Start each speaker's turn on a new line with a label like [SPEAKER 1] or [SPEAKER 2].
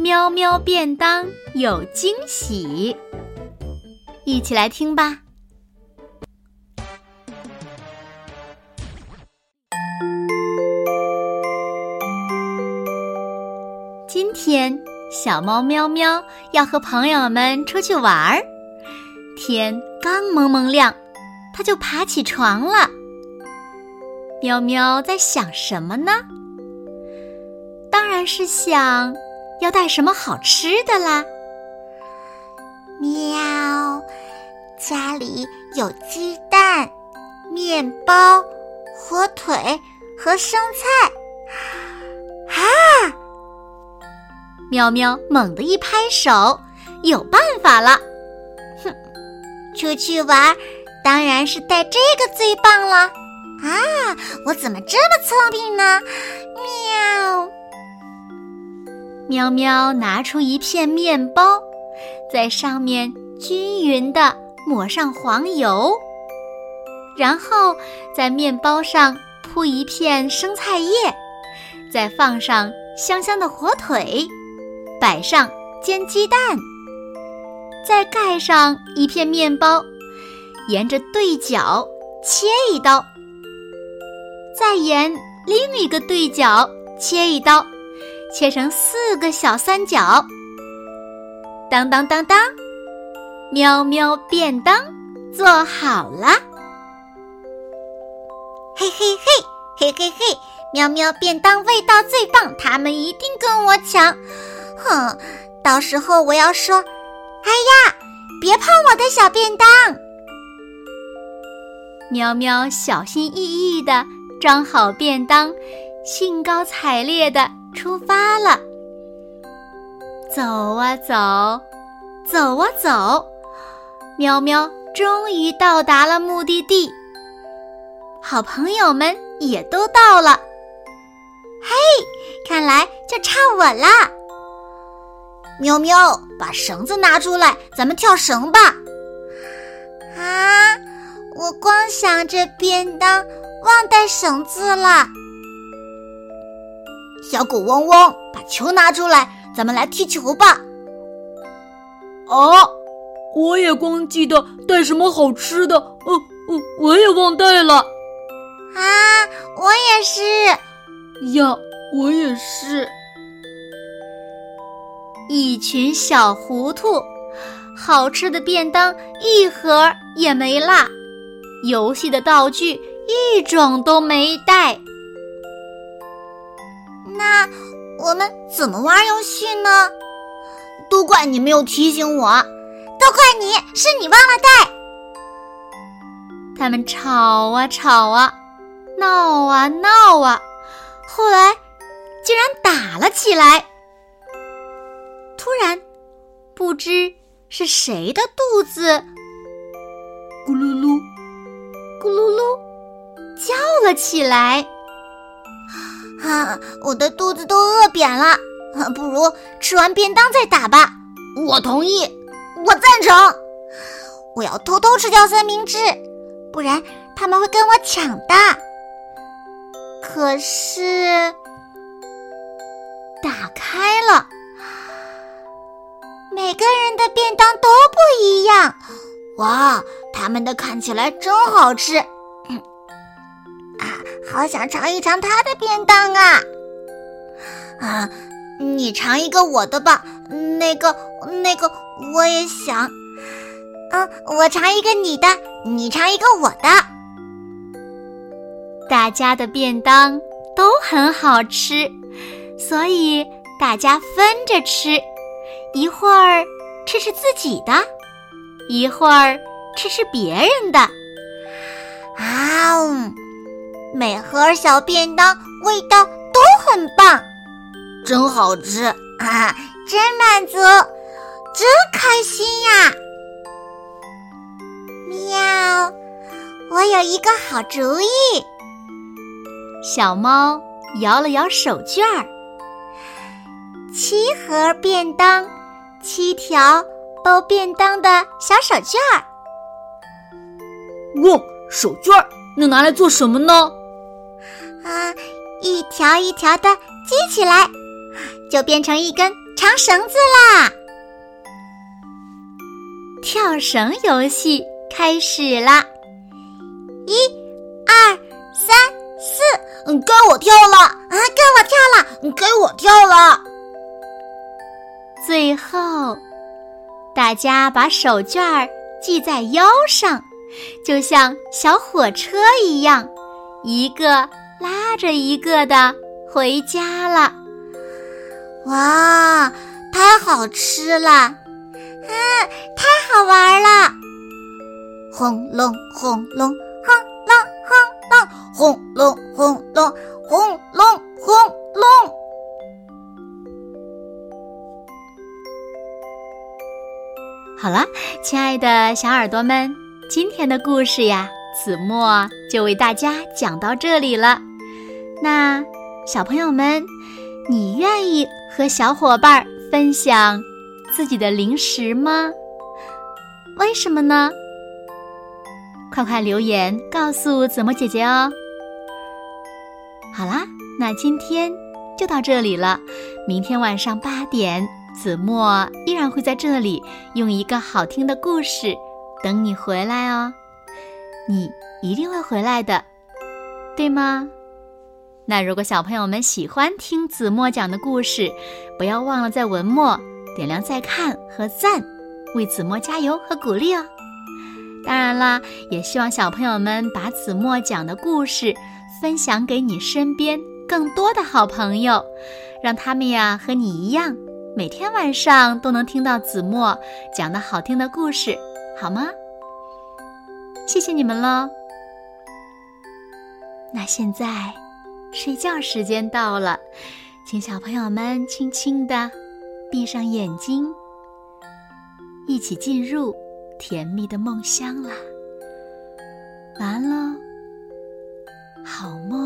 [SPEAKER 1] 喵喵便当有惊喜》，一起来听吧。今天，小猫喵喵要和朋友们出去玩儿。天刚蒙蒙亮，它就爬起床了。喵喵在想什么呢？当然是想要带什么好吃的啦。
[SPEAKER 2] 喵，家里有鸡蛋、面包、火腿和生菜。啊！
[SPEAKER 1] 喵喵猛地一拍手，有办法了。
[SPEAKER 2] 哼，出去玩当然是带这个最棒了。啊！我怎么这么聪明呢？喵！
[SPEAKER 1] 喵喵拿出一片面包，在上面均匀的抹上黄油，然后在面包上铺一片生菜叶，再放上香香的火腿，摆上煎鸡蛋，再盖上一片面包，沿着对角切一刀。再沿另一个对角切一刀，切成四个小三角。当当当当，喵喵便当做好了！
[SPEAKER 2] 嘿嘿嘿，嘿嘿嘿，喵喵便当味道最棒，他们一定跟我抢。哼，到时候我要说：“哎呀，别碰我的小便当！”
[SPEAKER 1] 喵喵小心翼翼的。装好便当，兴高采烈地出发了。走啊走，走啊走，喵喵终于到达了目的地。好朋友们也都到了。
[SPEAKER 2] 嘿，看来就差我了。喵喵，把绳子拿出来，咱们跳绳吧。啊，我光想着便当。忘带绳子了，小狗汪汪，把球拿出来，咱们来踢球吧。
[SPEAKER 3] 啊，我也光记得带什么好吃的，哦哦，我也忘带了。
[SPEAKER 2] 啊，我也是。
[SPEAKER 3] 呀，我也是。
[SPEAKER 1] 一群小糊涂，好吃的便当一盒也没落，游戏的道具。一种都没带，
[SPEAKER 2] 我们怎么玩游戏呢？都怪你没有提醒我，都怪你是你忘了带。
[SPEAKER 1] 他们吵啊吵啊，闹啊闹啊，后来竟然打了起来。突然，不知是谁的肚子
[SPEAKER 3] 咕噜噜，
[SPEAKER 1] 咕噜噜。叫了起来，
[SPEAKER 2] 啊！我的肚子都饿扁了，不如吃完便当再打吧。
[SPEAKER 3] 我同意，
[SPEAKER 2] 我赞成。我要偷偷吃掉三明治，不然他们会跟我抢的。可是
[SPEAKER 1] 打开了，
[SPEAKER 2] 每个人的便当都不一样。哇，他们的看起来真好吃。好想尝一尝他的便当啊！啊，你尝一个我的吧。那个，那个，我也想。嗯，我尝一个你的，你尝一个我的。
[SPEAKER 1] 大家的便当都很好吃，所以大家分着吃。一会儿吃吃自己的，一会儿吃吃别人的。
[SPEAKER 2] 啊！每盒小便当味道都很棒，真好吃啊！真满足，真开心呀！喵，我有一个好主意。
[SPEAKER 1] 小猫摇了摇手绢儿，
[SPEAKER 2] 七盒便当，七条包便当的小手绢儿。
[SPEAKER 3] 哇，手绢儿能拿来做什么呢？
[SPEAKER 2] 啊，一条一条的系起来，就变成一根长绳子啦。
[SPEAKER 1] 跳绳游戏开始啦！
[SPEAKER 2] 一、二、三、四，
[SPEAKER 4] 嗯，该我跳了啊！
[SPEAKER 2] 该我跳了，
[SPEAKER 4] 该我跳了。
[SPEAKER 1] 最后，大家把手绢系在腰上，就像小火车一样，一个拉着一个的回家了。
[SPEAKER 2] 哇，太好吃了！嗯，太好玩了！轰隆轰隆轰隆轰隆
[SPEAKER 4] 轰隆轰隆轰隆轰隆。
[SPEAKER 1] 好了，亲爱的小耳朵们，今天的故事呀，子墨就为大家讲到这里了。那小朋友们，你愿意和小伙伴分享自己的零食吗？为什么呢？快快留言告诉子墨姐姐哦。好啦，那今天就到这里了。明天晚上八点，子墨依然会在这里用一个好听的故事等你回来哦。你一定会回来的，对吗？那如果小朋友们喜欢听子墨讲的故事，不要忘了在文末点亮再看和赞，为子墨加油和鼓励哦。当然啦，也希望小朋友们把子墨讲的故事分享给你身边更多的好朋友，让他们呀和你一样，每天晚上都能听到子墨讲的好听的故事，好吗？谢谢你们喽。那现在睡觉时间到了，请小朋友们轻轻的闭上眼睛，一起进入。甜蜜的梦乡啦，完了，好梦。